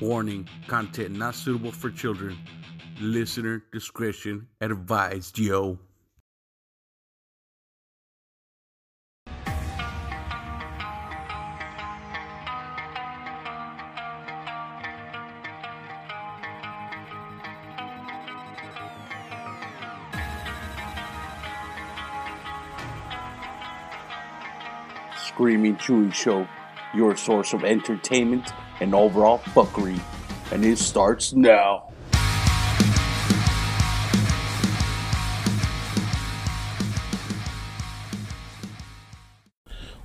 Warning content not suitable for children. Listener discretion advised, yo. Screaming Chuy Show, your source of entertainment and overall fuckery. And it starts now.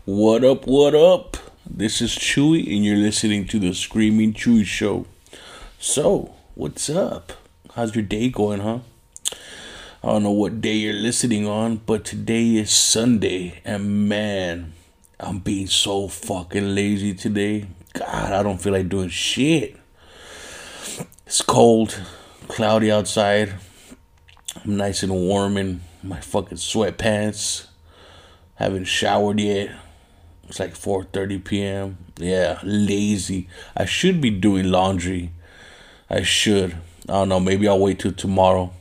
What up, what up? This is Chuy, and you're listening to the Screaming Chuy Show. So, what's up? How's your day going, huh? I don't know what day you're listening on, but today is Sunday, and man, I'm being so fucking lazy today. God, I don't feel like doing shit. It's cold, cloudy outside. I'm nice and warm in my fucking sweatpants. Haven't showered yet. It's like 4:30 p.m. Yeah, lazy. I should be doing laundry. I should. I don't know, maybe I'll wait till tomorrow.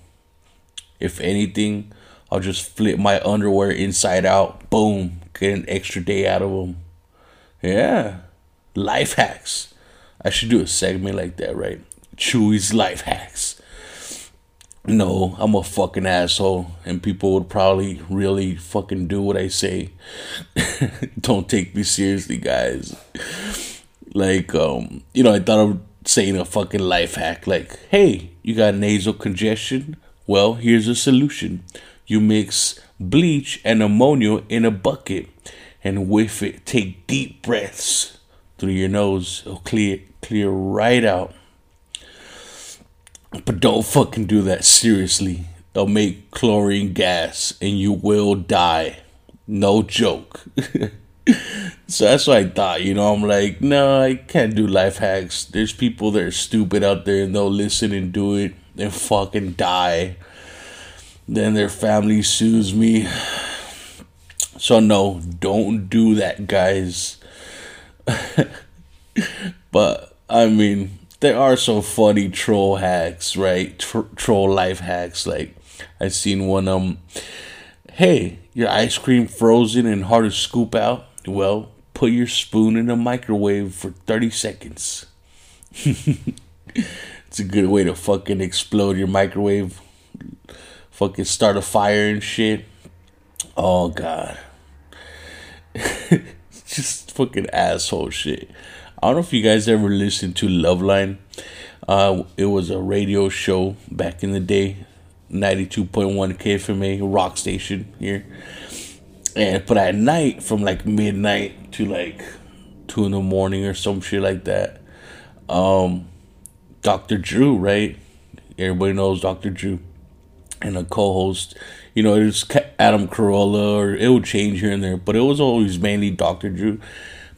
If anything, I'll just flip my underwear inside out. Boom, get an extra day out of them. Yeah. Life hacks. I should do a segment like that, right? Chuy's life hacks. No, I'm a fucking asshole, and people would probably really fucking do what I say. Don't take me seriously, guys. Like, um, you know, I thought of saying a fucking life hack, like, hey, you got nasal congestion? Well, here's a solution. You mix bleach and ammonia in a bucket and with it. Take deep breaths through your nose. It'll clear clear right out. But don't fucking do that seriously. They'll make chlorine gas and you will die. No joke. so that's what I thought, you know. I'm like, no, I can't do life hacks. There's people that are stupid out there and they'll listen and do it and fucking die. Then their family sues me. So no, don't do that, guys. but I mean, there are some funny troll hacks, right? Tr- troll life hacks. Like I seen one. Um, hey, your ice cream frozen and hard to scoop out. Well, put your spoon in the microwave for thirty seconds. it's a good way to fucking explode your microwave. Fucking start a fire and shit. Oh god. Just fucking asshole shit. I don't know if you guys ever listened to Loveline. Uh, it was a radio show back in the day, 92.1 KFMA rock station here. And but at night, from like midnight to like two in the morning or some shit like that, um, Dr. Drew, right? Everybody knows Dr. Drew, and a co-host. You know, it's Adam Carolla, or it would change here and there, but it was always mainly Dr. Drew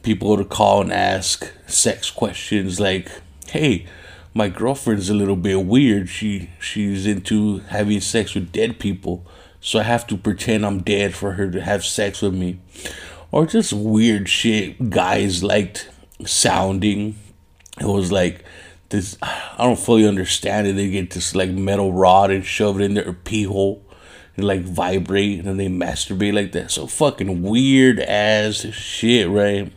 people would call and ask sex questions like, "Hey, my girlfriend's a little bit weird. She she's into having sex with dead people, so I have to pretend I'm dead for her to have sex with me." Or just weird shit guys liked sounding. It was like this I don't fully understand it. They get this like metal rod and shove it in their pee hole like vibrate and they masturbate like that. So fucking weird ass shit, right?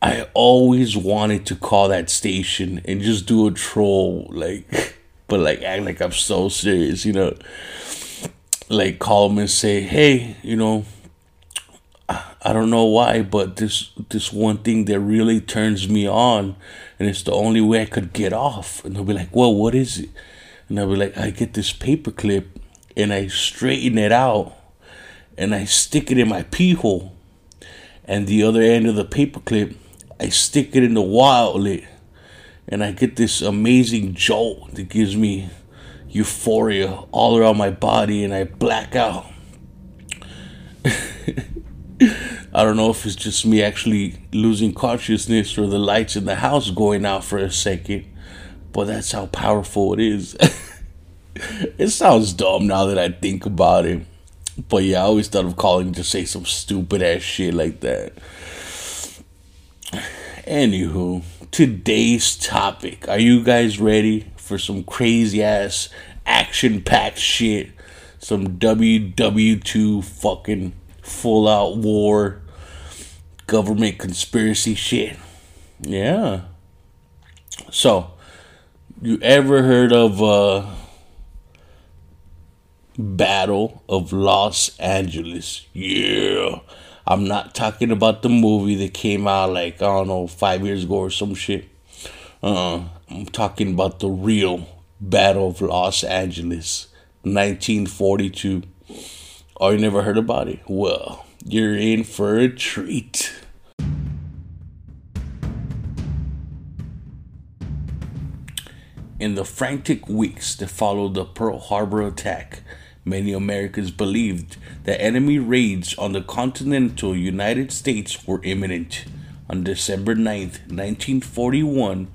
I always wanted to call that station and just do a troll, like, but like act like I'm so serious, you know. Like call them and say, hey, you know, I don't know why, but this this one thing that really turns me on, and it's the only way I could get off. And they'll be like, well, what is it? And I'll be like, I get this paperclip and I straighten it out, and I stick it in my pee hole, and the other end of the paperclip I stick it in the wall outlet and I get this amazing jolt that gives me euphoria all around my body and I black out. I don't know if it's just me actually losing consciousness or the lights in the house going out for a second, but that's how powerful it is. it sounds dumb now that I think about it. But yeah, I always thought of calling to say some stupid ass shit like that. Anywho, today's topic. Are you guys ready for some crazy ass action packed shit? Some WW2 fucking full out war government conspiracy shit. Yeah. So, you ever heard of uh Battle of Los Angeles? Yeah. I'm not talking about the movie that came out like I don't know five years ago or some shit. Uh, I'm talking about the real Battle of Los Angeles, 1942. Oh, you never heard about it? Well, you're in for a treat. In the frantic weeks that followed the Pearl Harbor attack, Many Americans believed that enemy raids on the continental United States were imminent. On December 9, 1941,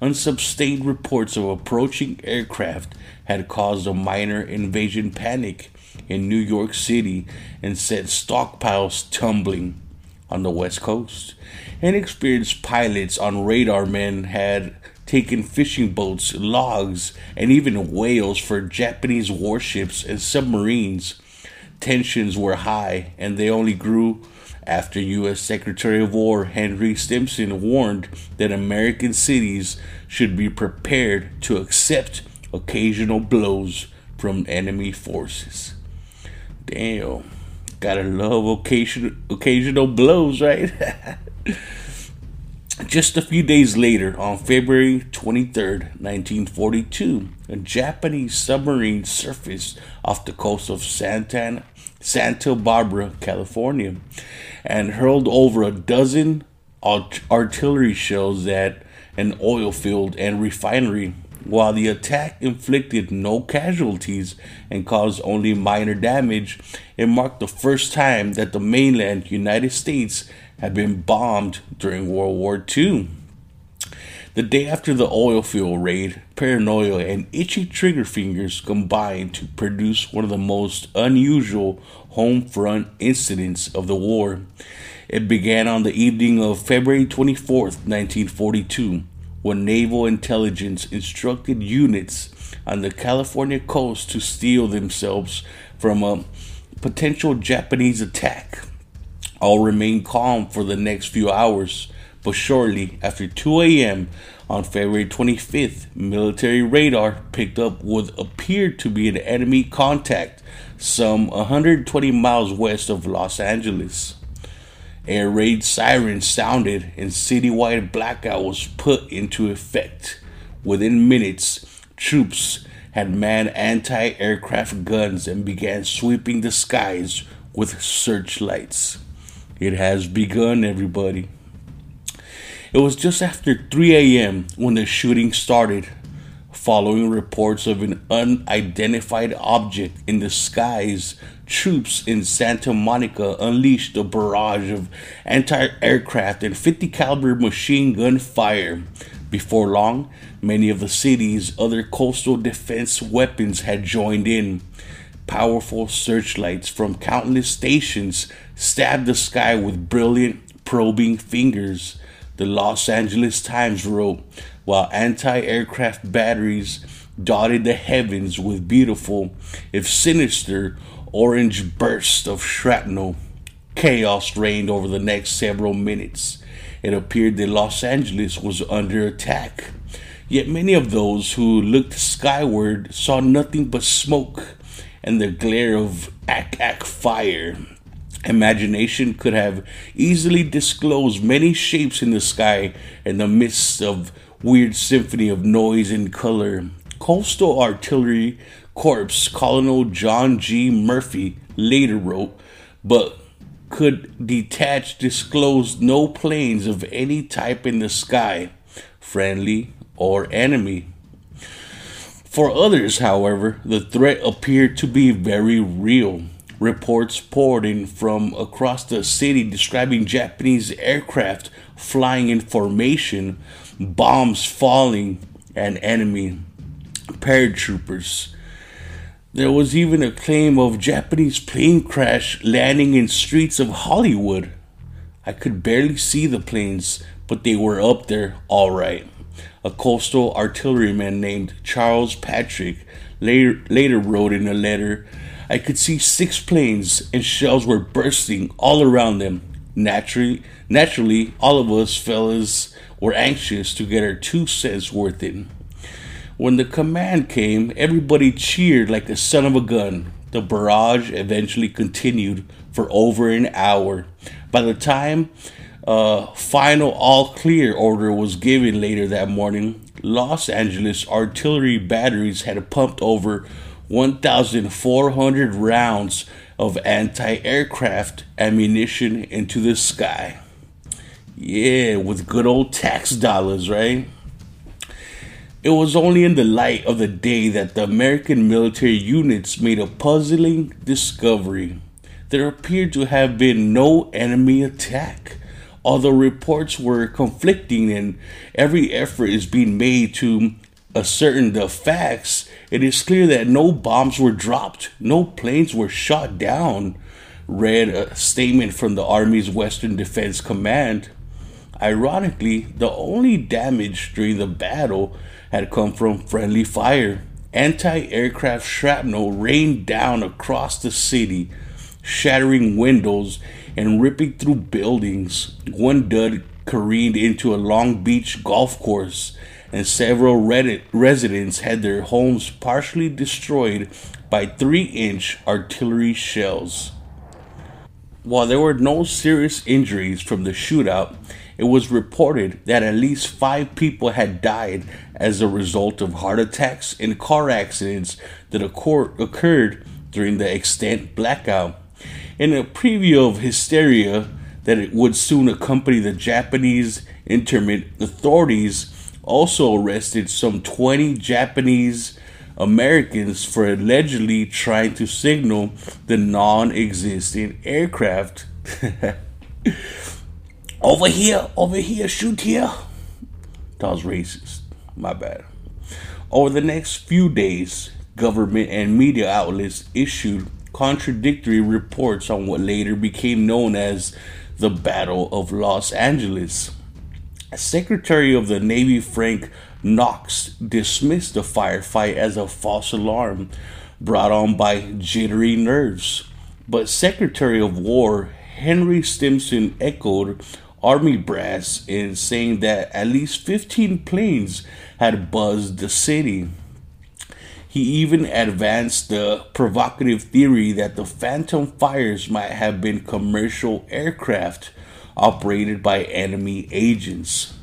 unsustained reports of approaching aircraft had caused a minor invasion panic in New York City and sent stockpiles tumbling on the West Coast. Inexperienced pilots on radar men had taken fishing boats, logs, and even whales for Japanese warships and submarines. Tensions were high, and they only grew after U.S. Secretary of War Henry Stimson warned that American cities should be prepared to accept occasional blows from enemy forces. Damn, gotta love occasional occasional blows, right? Just a few days later, on February 23rd, 1942, a Japanese submarine surfaced off the coast of Santa, Santa Barbara, California, and hurled over a dozen art- artillery shells at an oil field and refinery. While the attack inflicted no casualties and caused only minor damage, it marked the first time that the mainland United States had been bombed during World War II. The day after the oil field raid, paranoia and itchy trigger fingers combined to produce one of the most unusual home front incidents of the war. It began on the evening of February 24, 1942, when naval intelligence instructed units on the California coast to steel themselves from a potential Japanese attack. All remained calm for the next few hours, but shortly after 2 a.m. on February 25th, military radar picked up what appeared to be an enemy contact some 120 miles west of Los Angeles. Air raid sirens sounded and citywide blackout was put into effect. Within minutes, troops had manned anti aircraft guns and began sweeping the skies with searchlights. It has begun, everybody. It was just after 3 a.m. when the shooting started, following reports of an unidentified object in the skies. Troops in Santa Monica unleashed a barrage of anti-aircraft and 50 caliber machine gun fire. Before long, many of the city's other coastal defense weapons had joined in. Powerful searchlights from countless stations stabbed the sky with brilliant, probing fingers. The Los Angeles Times wrote, while anti aircraft batteries dotted the heavens with beautiful, if sinister, orange bursts of shrapnel. Chaos reigned over the next several minutes. It appeared that Los Angeles was under attack. Yet many of those who looked skyward saw nothing but smoke and the glare of Ack Ack fire. Imagination could have easily disclosed many shapes in the sky in the midst of weird symphony of noise and color. Coastal Artillery Corps Colonel John G. Murphy later wrote, but could detach disclosed no planes of any type in the sky, friendly or enemy. For others, however, the threat appeared to be very real. Reports poured in from across the city describing Japanese aircraft flying in formation, bombs falling, and enemy paratroopers. There was even a claim of Japanese plane crash landing in streets of Hollywood. I could barely see the planes, but they were up there all right. A coastal artilleryman named Charles Patrick later, later wrote in a letter I could see six planes and shells were bursting all around them. Naturally, naturally, all of us fellas were anxious to get our two cents worth in. When the command came, everybody cheered like a son of a gun. The barrage eventually continued for over an hour. By the time a final all clear order was given later that morning, Los Angeles artillery batteries had pumped over 1,400 rounds of anti aircraft ammunition into the sky. Yeah, with good old tax dollars, right? It was only in the light of the day that the American military units made a puzzling discovery. There appeared to have been no enemy attack. Although reports were conflicting and every effort is being made to ascertain the facts, it is clear that no bombs were dropped, no planes were shot down, read a statement from the Army's Western Defense Command. Ironically, the only damage during the battle had come from friendly fire. Anti aircraft shrapnel rained down across the city, shattering windows and ripping through buildings. One dud careened into a Long Beach golf course, and several Reddit residents had their homes partially destroyed by 3 inch artillery shells. While there were no serious injuries from the shootout, it was reported that at least five people had died as a result of heart attacks and car accidents that occurred during the extent blackout. In a preview of hysteria that it would soon accompany the Japanese internment, authorities also arrested some 20 Japanese Americans for allegedly trying to signal the non existent aircraft. over here, over here, shoot here. That was racist. My bad. Over the next few days, government and media outlets issued contradictory reports on what later became known as the Battle of Los Angeles. Secretary of the Navy Frank Knox dismissed the firefight as a false alarm brought on by jittery nerves. But Secretary of War Henry Stimson echoed Army brass in saying that at least 15 planes had buzzed the city. He even advanced the provocative theory that the phantom fires might have been commercial aircraft operated by enemy agents.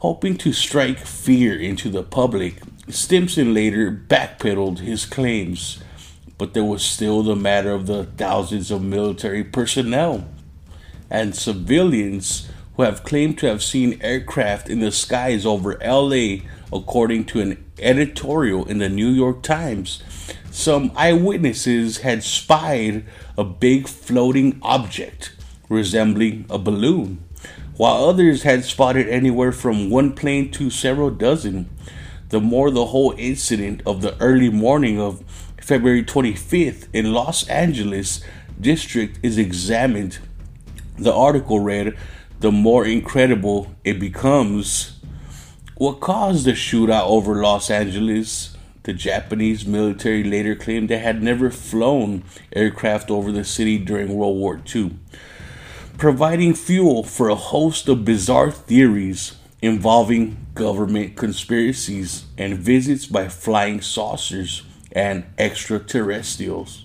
Hoping to strike fear into the public, Stimson later backpedaled his claims, but there was still the matter of the thousands of military personnel and civilians who have claimed to have seen aircraft in the skies over LA, according to an editorial in the New York Times. Some eyewitnesses had spied a big floating object resembling a balloon, while others had spotted anywhere from one plane to several dozen. The more the whole incident of the early morning of February 25th in Los Angeles district is examined the article read, the more incredible it becomes. What caused the shootout over Los Angeles? The Japanese military later claimed they had never flown aircraft over the city during World War II, providing fuel for a host of bizarre theories involving government conspiracies and visits by flying saucers and extraterrestrials.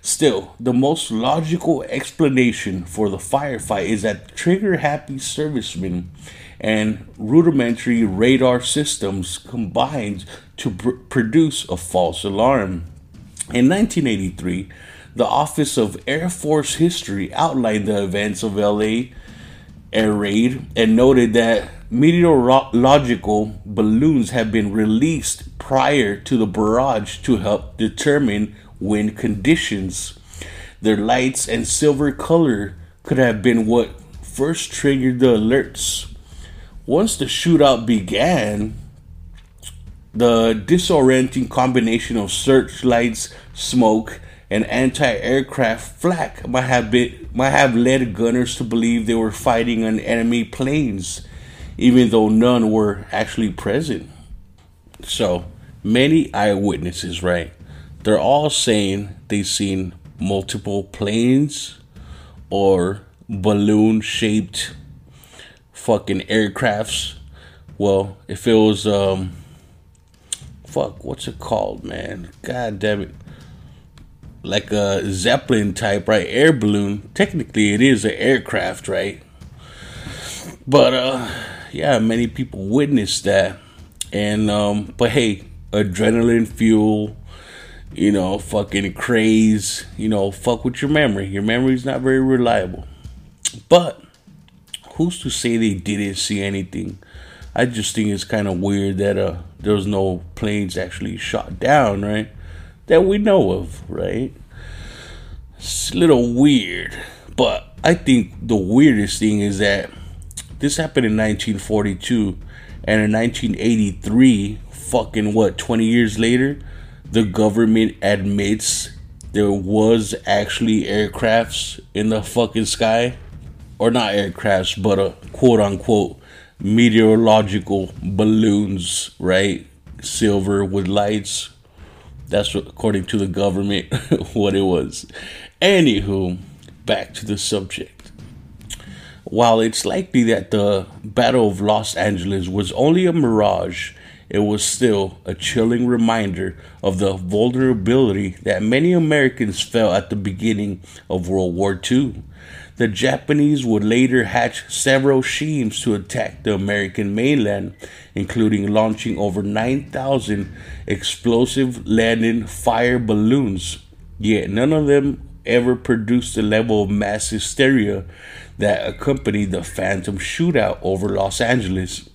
Still, the most logical explanation for the firefight is that trigger happy servicemen and rudimentary radar systems combined to pr- produce a false alarm. In 1983, the Office of Air Force History outlined the events of LA air raid and noted that meteorological balloons have been released prior to the barrage to help determine wind conditions. Their lights and silver color could have been what first triggered the alerts. Once the shootout began, the disorienting combination of searchlights, smoke, and anti-aircraft flak might have been might have led gunners to believe they were fighting on enemy planes even though none were actually present. So, many eyewitnesses, right? They're all saying they've seen multiple planes or balloon shaped fucking aircrafts. Well, if it was um fuck, what's it called, man? God damn it. Like a Zeppelin type, right? Air balloon. Technically it is an aircraft, right? But uh yeah, many people witnessed that. And um but hey, adrenaline fuel, you know, fucking craze, you know, fuck with your memory. Your memory's not very reliable. But who's to say they didn't see anything? I just think it's kind of weird that uh there was no planes actually shot down, right? That we know of, right? It's a little weird, but I think the weirdest thing is that this happened in 1942, and in 1983, fucking what, 20 years later, the government admits there was actually aircrafts in the fucking sky or not aircrafts, but uh, a quote unquote meteorological balloons, right? Silver with lights. That's according to the government, what it was. Anywho, back to the subject. While it's likely that the Battle of Los Angeles was only a mirage, it was still a chilling reminder of the vulnerability that many Americans felt at the beginning of World War II the Japanese would later hatch several schemes to attack the American mainland, including launching over 9,000 explosive landing fire balloons. Yet none of them ever produced the level of mass hysteria that accompanied the Phantom shootout over Los Angeles.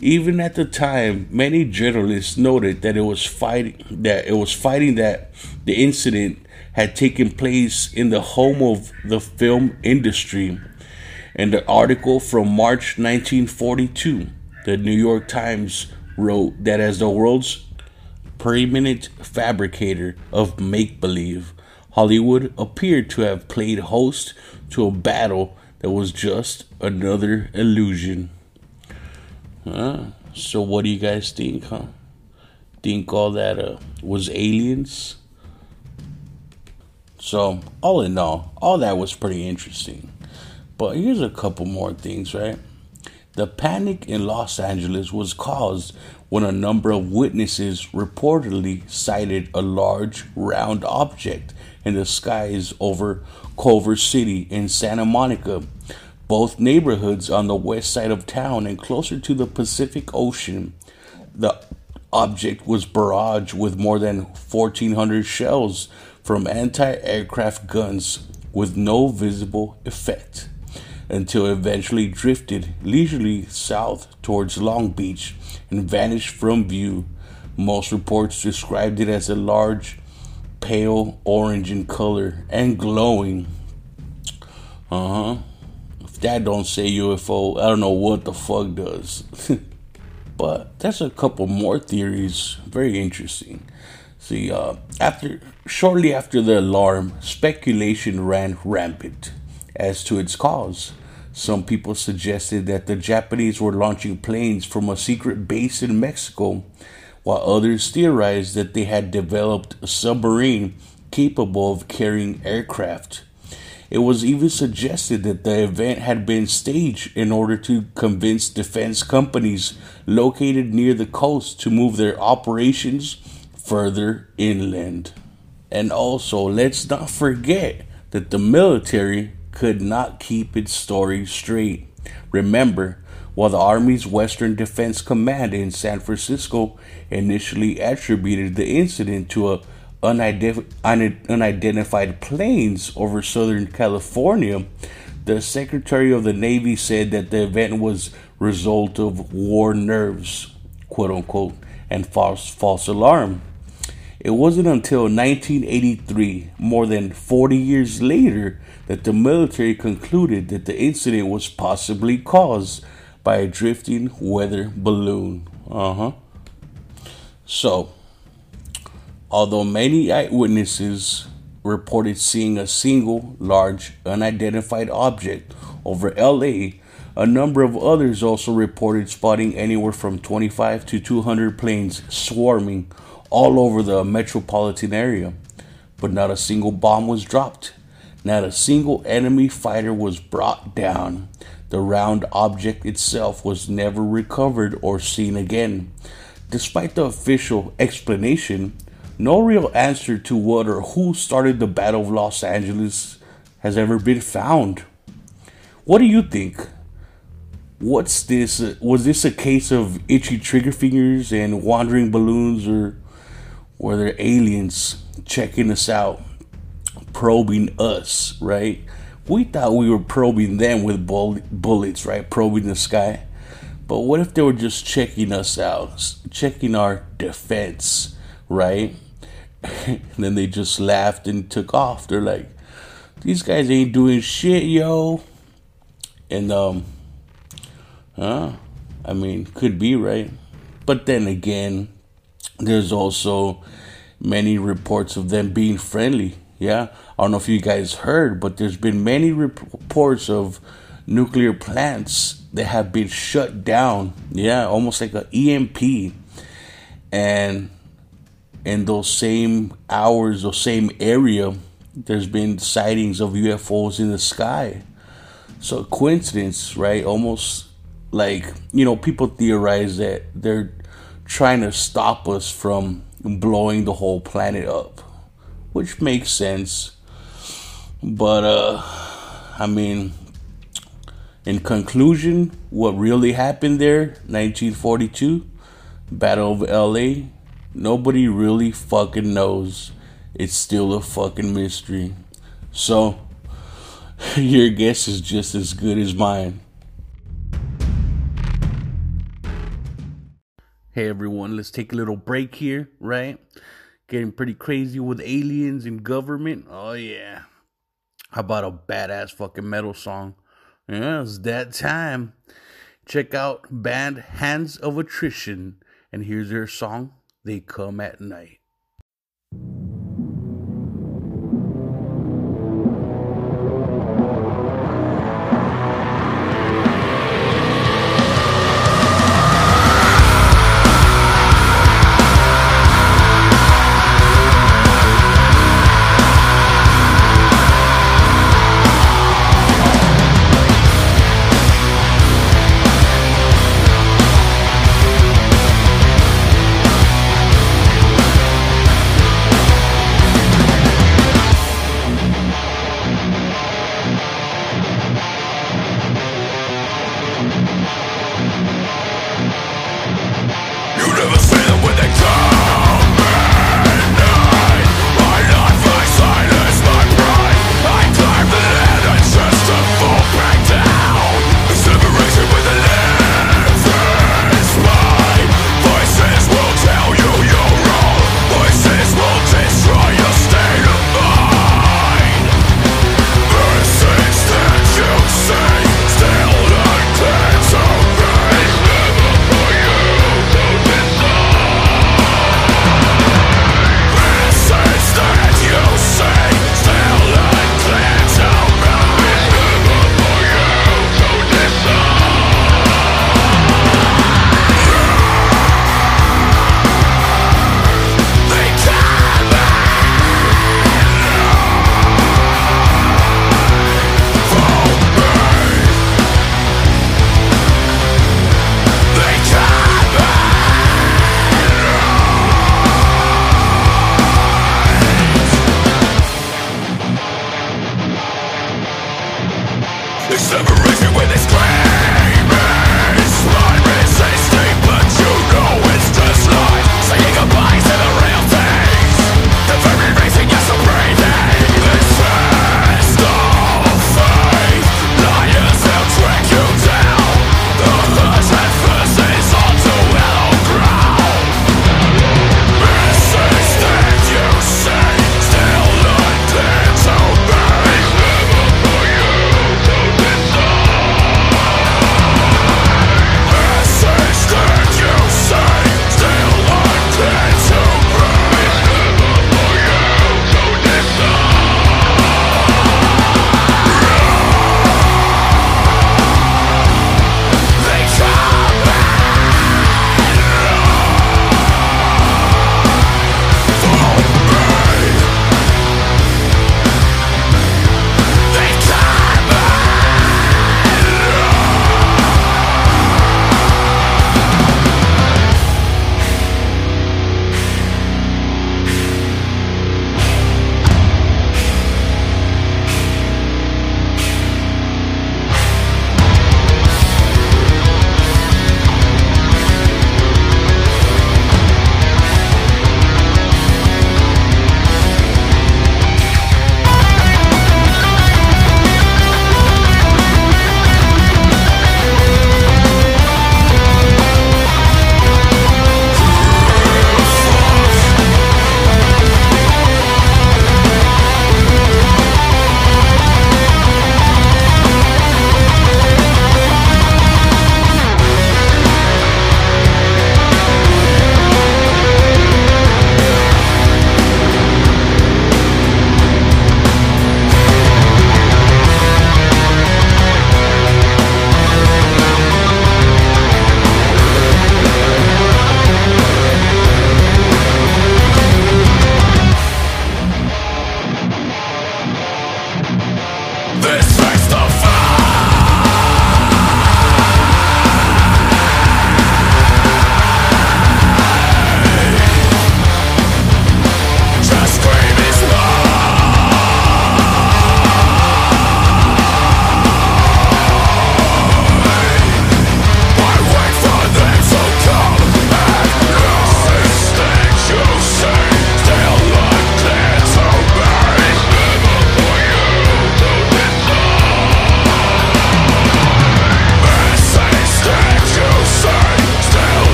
Even at the time, many journalists noted that it was fighting that it was fighting that the incident had taken place in the home of the film industry. And the article from March 1942, the New York Times wrote that as the world's preeminent fabricator of make believe, Hollywood appeared to have played host to a battle that was just another illusion. So, what do you guys think, huh? Think all that uh, was aliens? So, all in all, all that was pretty interesting. But here's a couple more things, right? The panic in Los Angeles was caused when a number of witnesses reportedly sighted a large round object in the skies over Culver City and Santa Monica, both neighborhoods on the west side of town and closer to the Pacific Ocean. The object was barraged with more than 1,400 shells from anti aircraft guns with no visible effect until eventually drifted leisurely south towards Long Beach and vanished from view. Most reports described it as a large, pale orange in color and glowing. Uh huh. If that don't say UFO, I don't know what the fuck does. but there's a couple more theories, very interesting. See, uh, after shortly after the alarm, speculation ran rampant as to its cause. Some people suggested that the Japanese were launching planes from a secret base in Mexico, while others theorized that they had developed a submarine capable of carrying aircraft. It was even suggested that the event had been staged in order to convince defense companies located near the coast to move their operations further inland. And also, let's not forget that the military could not keep its story straight. Remember, while the Army's Western Defense Command in San Francisco initially attributed the incident to a unidentified planes over Southern California, the Secretary of the Navy said that the event was result of war nerves, quote unquote, and false false alarm. It wasn't until 1983, more than 40 years later, that the military concluded that the incident was possibly caused by a drifting weather balloon. Uh huh. So, although many eyewitnesses reported seeing a single large unidentified object over LA, A number of others also reported spotting anywhere from 25 to 200 planes swarming all over the metropolitan area, but not a single bomb was dropped. Not a single enemy fighter was brought down. The round object itself was never recovered or seen again. Despite the official explanation, no real answer to what or who started the Battle of Los Angeles has ever been found. What do you think? What's this? Was this a case of itchy trigger fingers and wandering balloons, or were there aliens checking us out, probing us, right? We thought we were probing them with bull- bullets, right? Probing the sky. But what if they were just checking us out, checking our defense, right? then they just laughed and took off. They're like, these guys ain't doing shit, yo. And, um, huh? I mean, could be, right? But then again, there's also many reports of them being friendly. Yeah, I don't know if you guys heard, but there's been many reports of nuclear plants that have been shut down. Yeah, almost like an EMP. And in those same hours or same area, there's been sightings of UFOs in the sky. So coincidence, right? Almost like you know, people theorize that they're trying to stop us from blowing the whole planet up, which makes sense. But uh, I mean, in conclusion, what really happened there, 1942, Battle of LA, nobody really fucking knows. It's still a fucking mystery. So, your guess is just as good as mine. Hey everyone, let's take a little break here, right? Getting pretty crazy with aliens and government. Oh, yeah. How about a badass fucking metal song? Yeah, it's that time. Check out band Hands of Attrition, and here's their song, They Come at Night.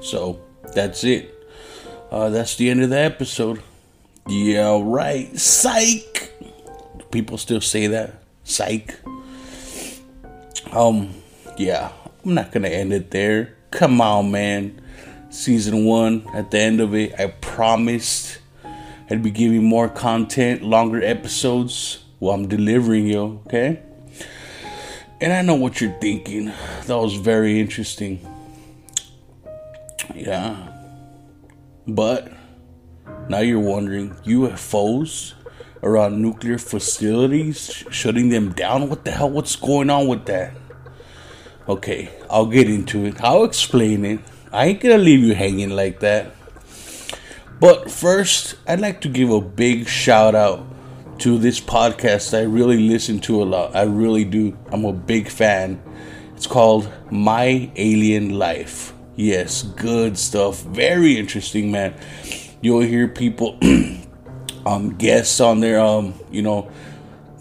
So that's it. Uh, that's the end of the episode. Yeah, right. Psych. People still say that. Psych. Um, yeah, I'm not gonna end it there. Come on, man. Season one, at the end of it, I promised I'd be giving more content, longer episodes. Well, I'm delivering you, okay? And I know what you're thinking. That was very interesting. Yeah. But now you're wondering UFOs around nuclear facilities, shutting them down? What the hell? What's going on with that? Okay, I'll get into it. I'll explain it. I ain't gonna leave you hanging like that. But first, I'd like to give a big shout out to this podcast I really listen to a lot. I really do. I'm a big fan. It's called My Alien Life. Yes, good stuff. Very interesting, man. You'll hear people, um, guests on there, um, you know,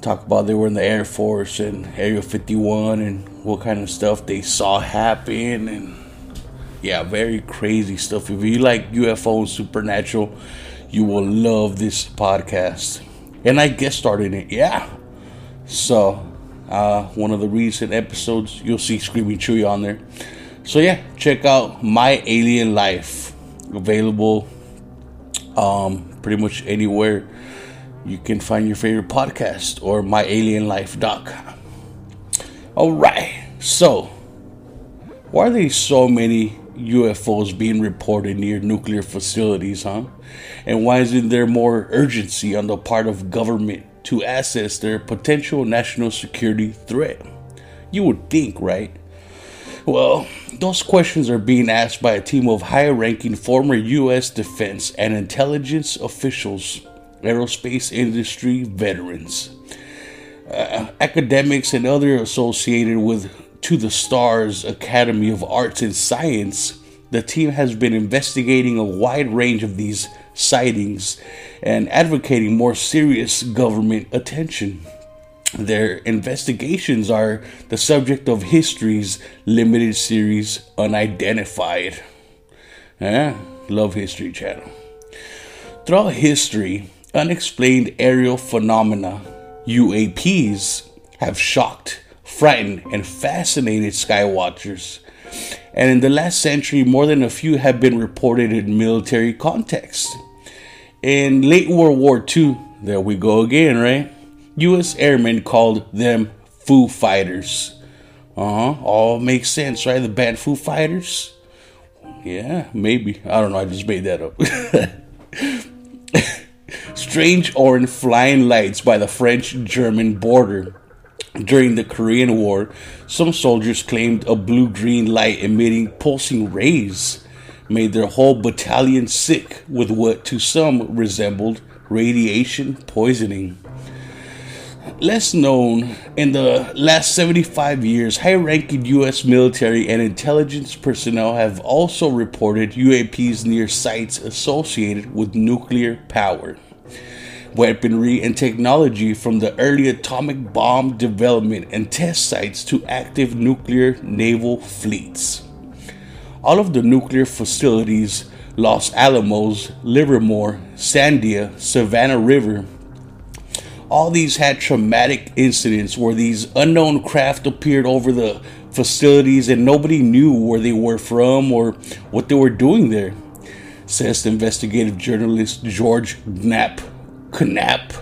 talk about they were in the Air Force and Area 51 and what kind of stuff they saw happen and yeah, very crazy stuff. If you like UFO and supernatural, you will love this podcast. And I guest starred in it, yeah. So, uh, one of the recent episodes, you'll see Screaming Chuy on there. So yeah, check out My Alien Life, available um, pretty much anywhere you can find your favorite podcast or myalienlife.com. All right, so why are there so many UFOs being reported near nuclear facilities, huh? And why isn't there more urgency on the part of government to assess their potential national security threat? You would think, right? Well, those questions are being asked by a team of high ranking former U.S. defense and intelligence officials, aerospace industry veterans, uh, academics, and others associated with To the Stars Academy of Arts and Science. The team has been investigating a wide range of these sightings and advocating more serious government attention. Their investigations are the subject of History's limited series Unidentified. Yeah, love History Channel. Throughout history, unexplained aerial phenomena, UAPs, have shocked, frightened, and fascinated skywatchers. And in the last century, more than a few have been reported in military context. In late World War II, there we go again, right? U.S. airmen called them Foo Fighters. Uh huh. All makes sense, right? The band Foo Fighters. Yeah, maybe. I don't know. I just made that up. Strange orange flying lights by the French German border. During the Korean War, some soldiers claimed a blue green light emitting pulsing rays made their whole battalion sick with what to some resembled radiation poisoning less known, in the last 75 years, high ranking U.S. military and intelligence personnel have also reported UAPs near sites associated with nuclear power, weaponry, and technology from the early atomic bomb development and test sites to active nuclear naval fleets. All of the nuclear facilities Los Alamos, Livermore, Sandia, Savannah River, all these had traumatic incidents where these unknown craft appeared over the facilities and nobody knew where they were from or what they were doing there, says investigative journalist George Knapp. Knapp.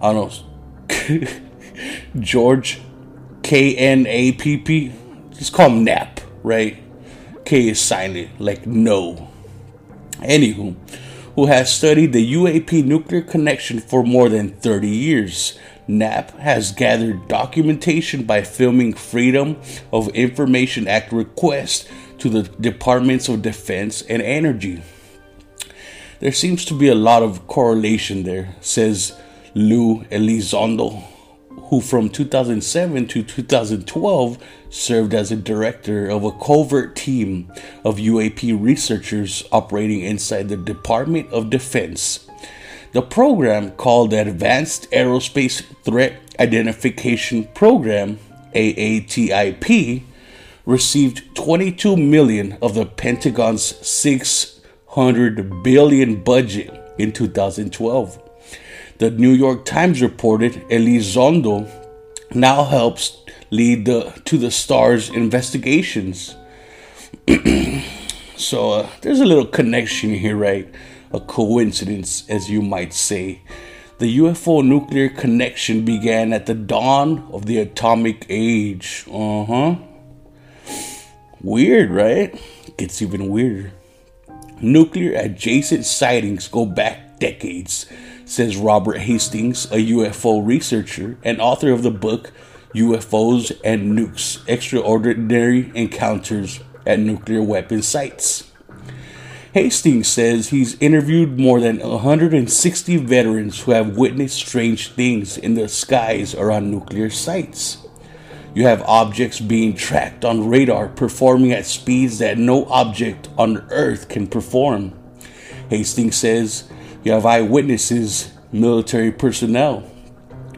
I don't know. George K N A P P. Just call him Knapp, right? K is silent, like no. Anywho, who has studied the UAP nuclear connection for more than 30 years. Knapp has gathered documentation by filming Freedom of Information Act requests to the Departments of Defense and Energy. There seems to be a lot of correlation there, says Lou Elizondo who from 2007 to 2012 served as a director of a covert team of UAP researchers operating inside the Department of Defense. The program, called the Advanced Aerospace Threat Identification Program, AATIP, received 22 million of the Pentagon's 600 billion budget in 2012. The New York Times reported Elizondo now helps lead the to the stars investigations. so uh, there's a little connection here, right? A coincidence, as you might say. The UFO nuclear connection began at the dawn of the atomic age. Uh huh. Weird, right? Gets even weirder. Nuclear adjacent sightings go back decades, says Robert Hastings, a UFO researcher and author of the book UFOs and Nukes Extraordinary Encounters at Nuclear Weapon Sites. Hastings says he's interviewed more than 160 veterans who have witnessed strange things in the skies around nuclear sites. You have objects being tracked on radar performing at speeds that no object on Earth can perform. Hastings says you have eyewitnesses, military personnel.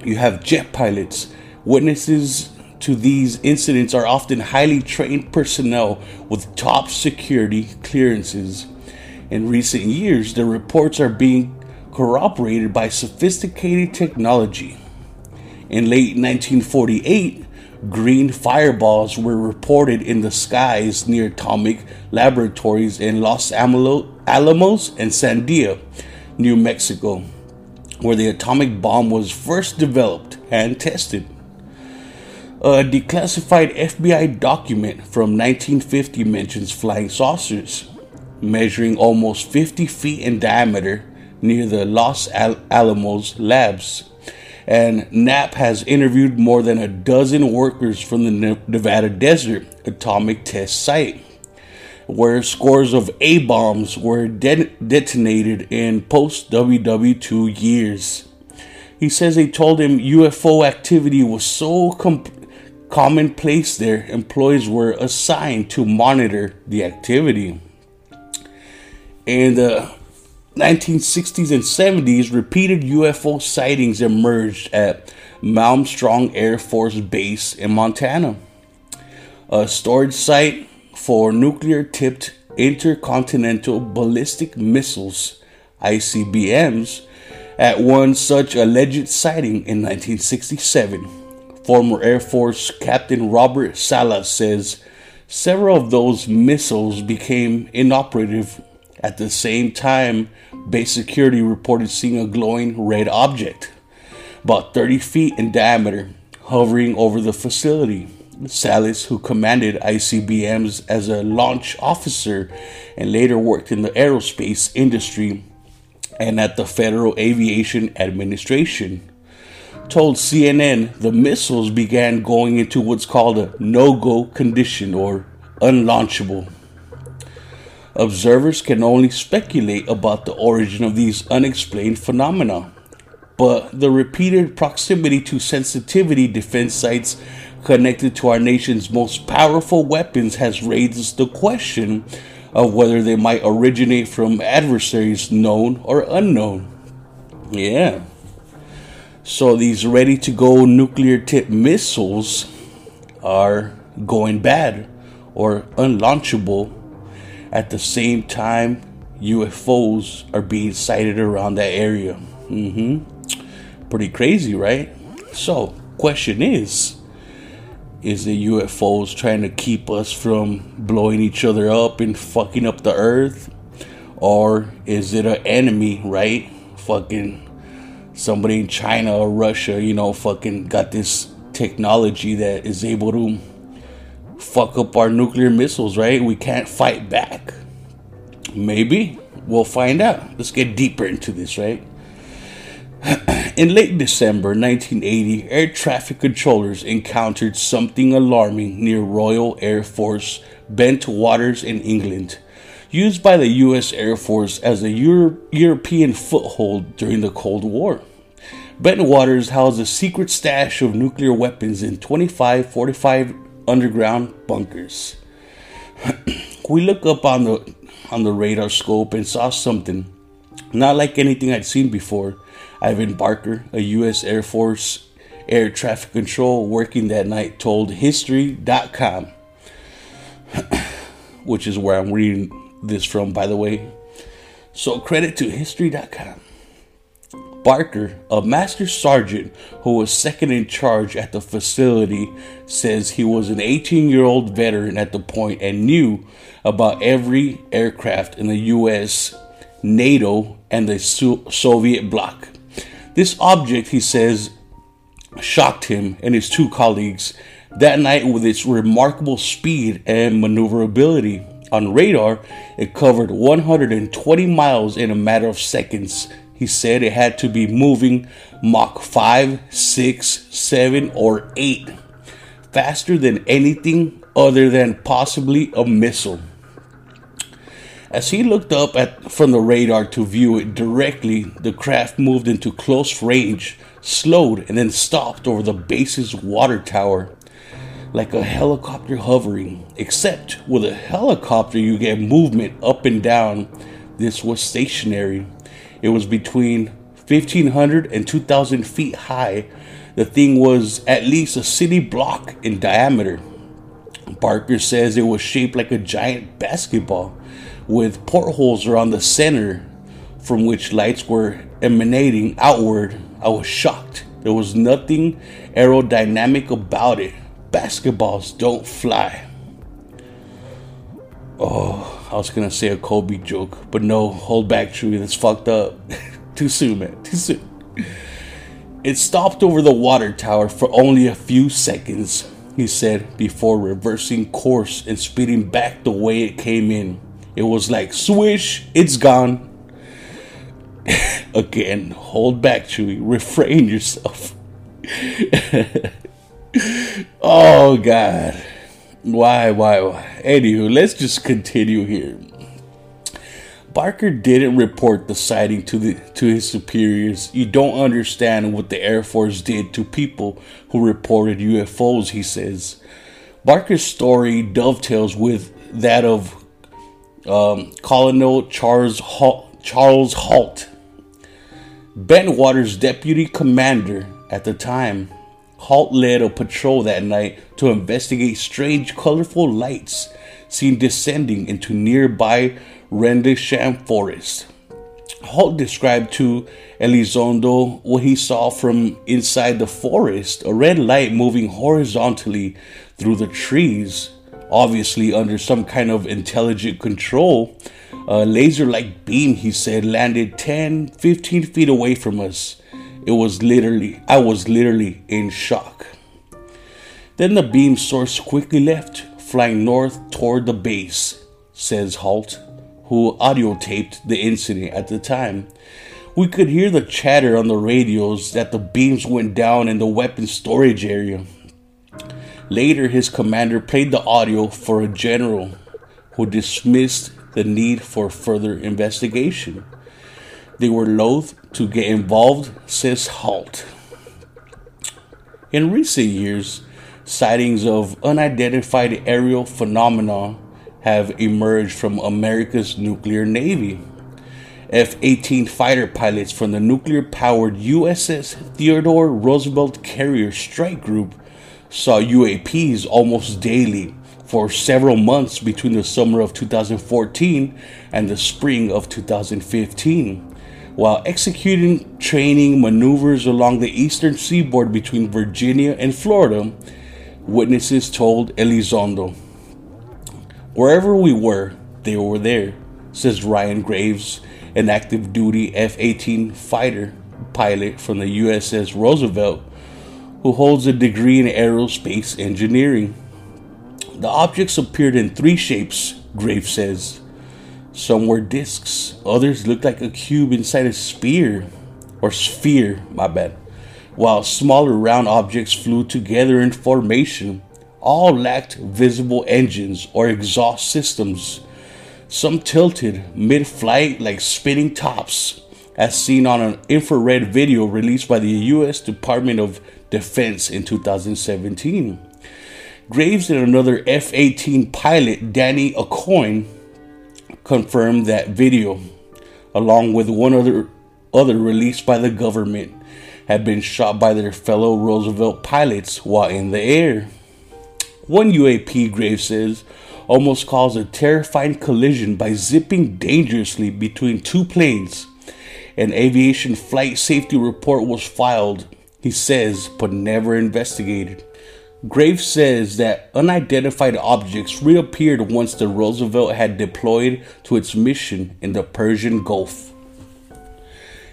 You have jet pilots. Witnesses to these incidents are often highly trained personnel with top security clearances. In recent years, the reports are being corroborated by sophisticated technology. In late 1948, green fireballs were reported in the skies near atomic laboratories in Los Alamos and Sandia, New Mexico, where the atomic bomb was first developed and tested. A declassified FBI document from 1950 mentions flying saucers measuring almost 50 feet in diameter near the Los Al- Alamos labs. And Knapp has interviewed more than a dozen workers from the Nevada Desert Atomic Test Site, where scores of A bombs were de- detonated in post WW2 years. He says they told him UFO activity was so com- commonplace there, employees were assigned to monitor the activity. In the 1960s and 70s, repeated UFO sightings emerged at Malmstrom Air Force Base in Montana, a storage site for nuclear tipped intercontinental ballistic missiles, ICBMs, at one such alleged sighting in 1967. Former Air Force Captain Robert Salas says several of those missiles became inoperative at the same time, base security reported seeing a glowing red object, about 30 feet in diameter, hovering over the facility. Salas, who commanded ICBMs as a launch officer and later worked in the aerospace industry and at the Federal Aviation Administration, told CNN the missiles began going into what's called a no go condition or unlaunchable. Observers can only speculate about the origin of these unexplained phenomena, but the repeated proximity to sensitivity defense sites connected to our nation's most powerful weapons has raised the question of whether they might originate from adversaries known or unknown. Yeah. So these ready to go nuclear tipped missiles are going bad or unlaunchable at the same time, UFOs are being sighted around that area. Mm-hmm. Pretty crazy, right? So, question is, is the UFOs trying to keep us from blowing each other up and fucking up the earth? Or is it an enemy, right? Fucking somebody in China or Russia, you know, fucking got this technology that is able to fuck up our nuclear missiles, right? We can't fight back. Maybe. We'll find out. Let's get deeper into this, right? In late December 1980, air traffic controllers encountered something alarming near Royal Air Force Bentwaters in England, used by the U.S. Air Force as a Euro- European foothold during the Cold War. Bentwaters housed a secret stash of nuclear weapons in 25 45 underground bunkers. we look up on the on the radar scope and saw something not like anything I'd seen before. Ivan Barker, a U.S. Air Force air traffic control working that night, told History.com. which is where I'm reading this from, by the way. So, credit to history.com. Barker, a master sergeant who was second in charge at the facility, says he was an 18 year old veteran at the point and knew about every aircraft in the US, NATO, and the Soviet bloc. This object, he says, shocked him and his two colleagues that night with its remarkable speed and maneuverability. On radar, it covered 120 miles in a matter of seconds he said it had to be moving Mach 5, 6, 7, or 8, faster than anything other than possibly a missile. As he looked up at, from the radar to view it directly, the craft moved into close range, slowed, and then stopped over the base's water tower like a helicopter hovering. Except with a helicopter, you get movement up and down. This was stationary. It was between 1,500 and 2,000 feet high. The thing was at least a city block in diameter. Barker says it was shaped like a giant basketball with portholes around the center from which lights were emanating outward. I was shocked. There was nothing aerodynamic about it. Basketballs don't fly. Oh, I was gonna say a Kobe joke, but no, hold back, Chuy. That's fucked up. Too soon, man. Too soon. It stopped over the water tower for only a few seconds, he said, before reversing course and speeding back the way it came in. It was like swish, it's gone. Again, hold back, Chuy. Refrain yourself. oh, God. Why, why, why? Anywho, let's just continue here. Barker didn't report the sighting to the to his superiors. You don't understand what the Air Force did to people who reported UFOs, he says. Barker's story dovetails with that of um, Colonel Charles Halt, Charles Halt, Bentwaters' deputy commander at the time. Halt led a patrol that night to investigate strange, colorful lights seen descending into nearby Rendlesham Forest. Halt described to Elizondo what he saw from inside the forest a red light moving horizontally through the trees, obviously under some kind of intelligent control. A laser like beam, he said, landed 10 15 feet away from us. It was literally, I was literally in shock. Then the beam source quickly left, flying north toward the base, says Halt, who audio taped the incident at the time. We could hear the chatter on the radios that the beams went down in the weapons storage area. Later, his commander played the audio for a general who dismissed the need for further investigation. They were loath to get involved, says Halt. In recent years, sightings of unidentified aerial phenomena have emerged from America's nuclear navy. F 18 fighter pilots from the nuclear powered USS Theodore Roosevelt Carrier Strike Group saw UAPs almost daily for several months between the summer of 2014 and the spring of 2015 while executing training maneuvers along the eastern seaboard between Virginia and Florida, witnesses told Elizondo. Wherever we were, they were there, says Ryan Graves, an active duty F 18 fighter pilot from the USS Roosevelt, who holds a degree in aerospace engineering. The objects appeared in three shapes, Graves says some were discs, others looked like a cube inside a sphere, or sphere, my bad, while smaller round objects flew together in formation. All lacked visible engines or exhaust systems. Some tilted mid flight like spinning tops, as seen on an infrared video released by the U.S. Department of Defense in 2017. Graves and another F 18 pilot, Danny Aucoin, confirmed that video, along with one other other released by the government, had been shot by their fellow Roosevelt pilots while in the air. One UAP, Graves says, almost caused a terrifying collision by zipping dangerously between two planes. An aviation flight safety report was filed, he says, but never investigated. Graves says that unidentified objects reappeared once the Roosevelt had deployed to its mission in the Persian Gulf.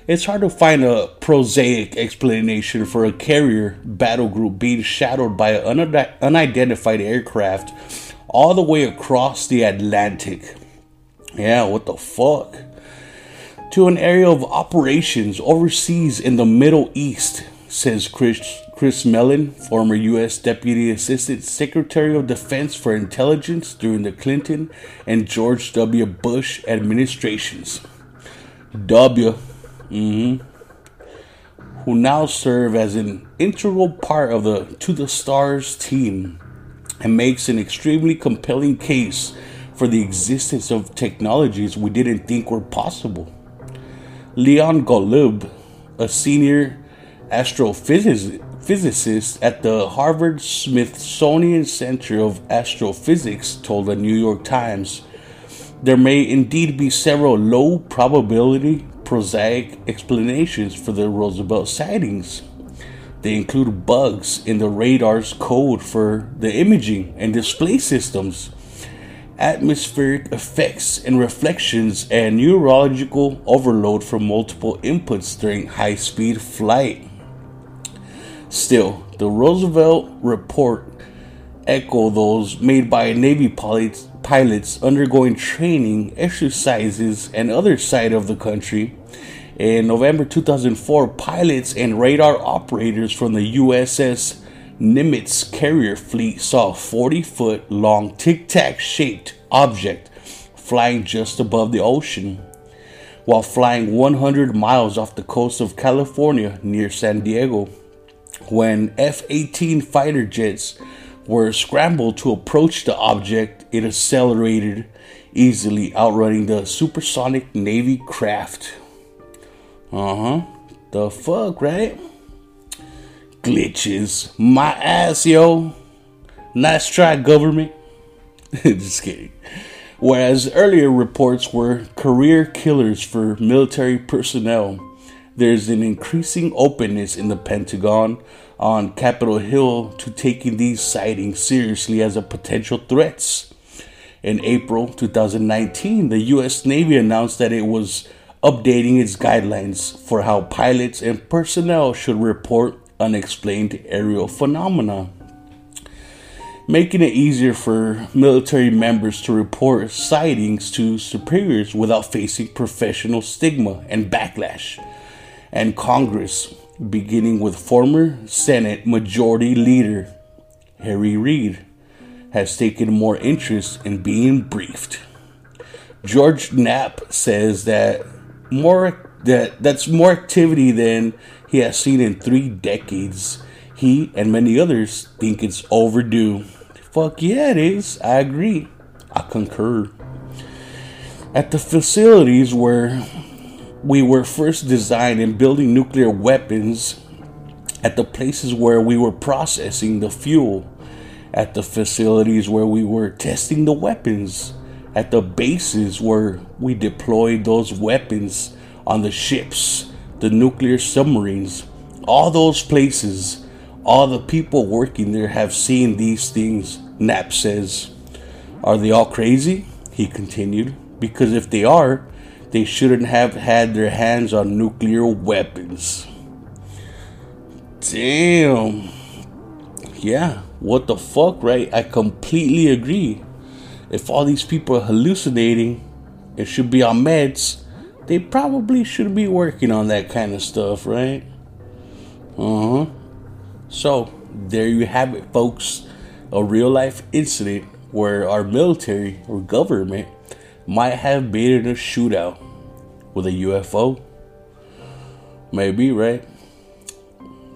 It's hard to find a prosaic explanation for a carrier battle group being shadowed by an unidentified aircraft all the way across the Atlantic. Yeah, what the fuck? To an area of operations overseas in the Middle East, says Chris, Chris Mellon, former U.S. Deputy Assistant Secretary of Defense for Intelligence during the Clinton and George W. Bush administrations. W mm-hmm, who now serve as an integral part of the To the Stars team and makes an extremely compelling case for the existence of technologies we didn't think were possible. Leon Golub, a senior astrophysicist at the Harvard Smithsonian Center of Astrophysics, told the New York Times there may indeed be several low probability prosaic explanations for the Roosevelt sightings. They include bugs in the radar's code for the imaging and display systems, atmospheric effects and reflections, and neurological overload from multiple inputs during high speed flight. Still, the Roosevelt report echo those made by Navy pilots pilots undergoing training, exercises, and other side of the country. In November 2004, pilots and radar operators from the USS Nimitz carrier fleet saw a 40 foot long tic tac shaped object flying just above the ocean. While flying 100 miles off the coast of California near San Diego, when F 18 fighter jets were scrambled to approach the object, it accelerated easily, outrunning the supersonic Navy craft. Uh huh. The fuck, right? Glitches. My ass, yo. Nice try, government. Just kidding. Whereas earlier reports were career killers for military personnel, there's an increasing openness in the Pentagon on Capitol Hill to taking these sightings seriously as a potential threats. In April 2019, the US Navy announced that it was updating its guidelines for how pilots and personnel should report unexplained aerial phenomena, making it easier for military members to report sightings to superiors without facing professional stigma and backlash. And Congress beginning with former Senate Majority Leader Harry Reid, has taken more interest in being briefed. George Knapp says that more that that's more activity than he has seen in three decades. He and many others think it's overdue. Fuck yeah, it is. I agree. I concur. At the facilities where we were first designed in building nuclear weapons at the places where we were processing the fuel, at the facilities where we were testing the weapons, at the bases where we deployed those weapons on the ships, the nuclear submarines, all those places, all the people working there have seen these things, Knapp says. Are they all crazy? He continued. Because if they are, they shouldn't have had their hands on nuclear weapons. Damn. Yeah, what the fuck, right? I completely agree. If all these people are hallucinating and should be on meds, they probably should be working on that kind of stuff, right? Uh huh. So, there you have it, folks. A real life incident where our military or government might have been in a shootout with a UFO. Maybe, right?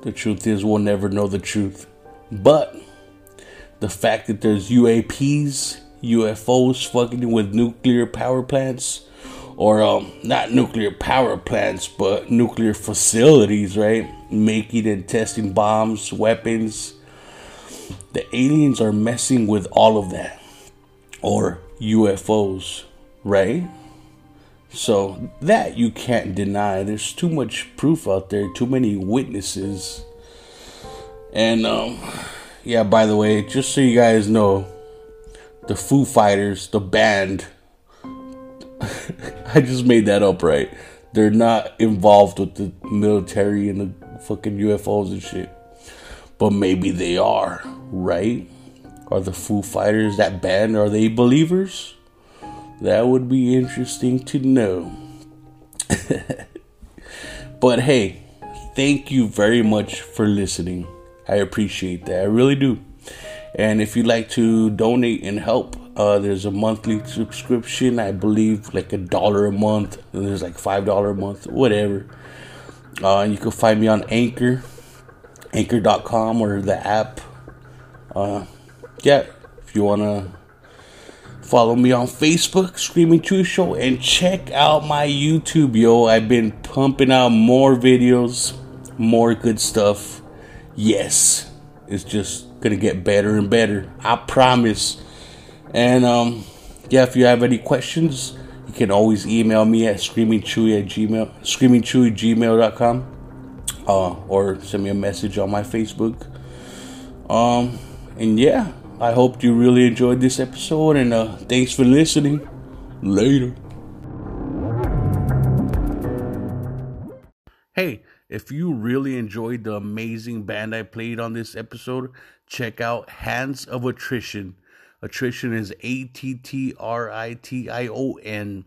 The truth is, we'll never know the truth. But the fact that there's UAPs, UFOs fucking with nuclear power plants, or um, not nuclear power plants, but nuclear facilities, right? Making and testing bombs, weapons. the aliens are messing with all of that, or UFOs, right? So that you can't deny. There's too much proof out there, too many witnesses. And um yeah, by the way, just so you guys know, the Foo Fighters, the band I just made that up, right? They're not involved with the military and the fucking UFOs and shit. But maybe they are, right? Are the Foo Fighters, that band, are they believers? That would be interesting to know. but hey, thank you very much for listening. I appreciate that. I really do. And if you'd like to donate and help, uh, there's a monthly subscription. I believe like a dollar a month. And there's like five dollar a month, whatever. Uh, you can find me on Anchor, Anchor.com or the app. Uh, yeah, if you wanna follow me on Facebook, Screaming Chuy Show, and check out my YouTube, yo. I've been pumping out more videos, more good stuff. Yes, it's just gonna get better and better. I promise. And um, yeah, if you have any questions, you can always email me at screamingchuy at gmail screamingchuy gmail.com uh, or send me a message on my Facebook. Um, and yeah, I hope you really enjoyed this episode and uh, thanks for listening. Later. Hey, if you really enjoyed the amazing band I played on this episode, check out Hands of Attrition. Attrition is A T T R I T I O N.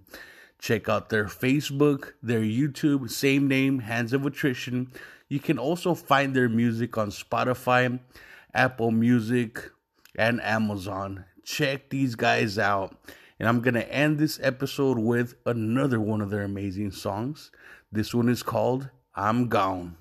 Check out their Facebook, their YouTube, same name, Hands of Attrition. You can also find their music on Spotify, Apple Music, and Amazon. Check these guys out. And I'm going to end this episode with another one of their amazing songs. This one is called I'm Gone.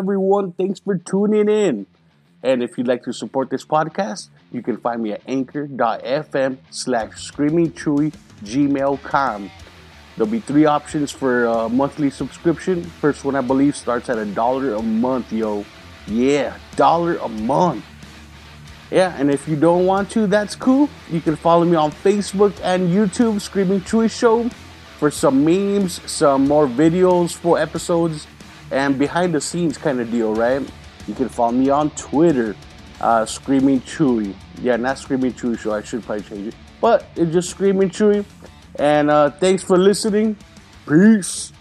Everyone. Thanks for tuning in. And if you'd like to support this podcast, you can find me at anchor.fm slash screamingchuy gmail.com. There'll be three options for a monthly subscription. First one, I believe, starts at a dollar a month, yo. Yeah, dollar a month. Yeah, and if you don't want to, that's cool. You can follow me on Facebook and YouTube, Screaming Chuy Show, for some memes, some more videos, full episodes, and behind the scenes kind of deal, right? You can follow me on Twitter, uh, Screaming Chuy. Yeah, not Screaming Chuy Show. I should probably change it, but it's just Screaming Chuy. And uh, thanks for listening. Peace.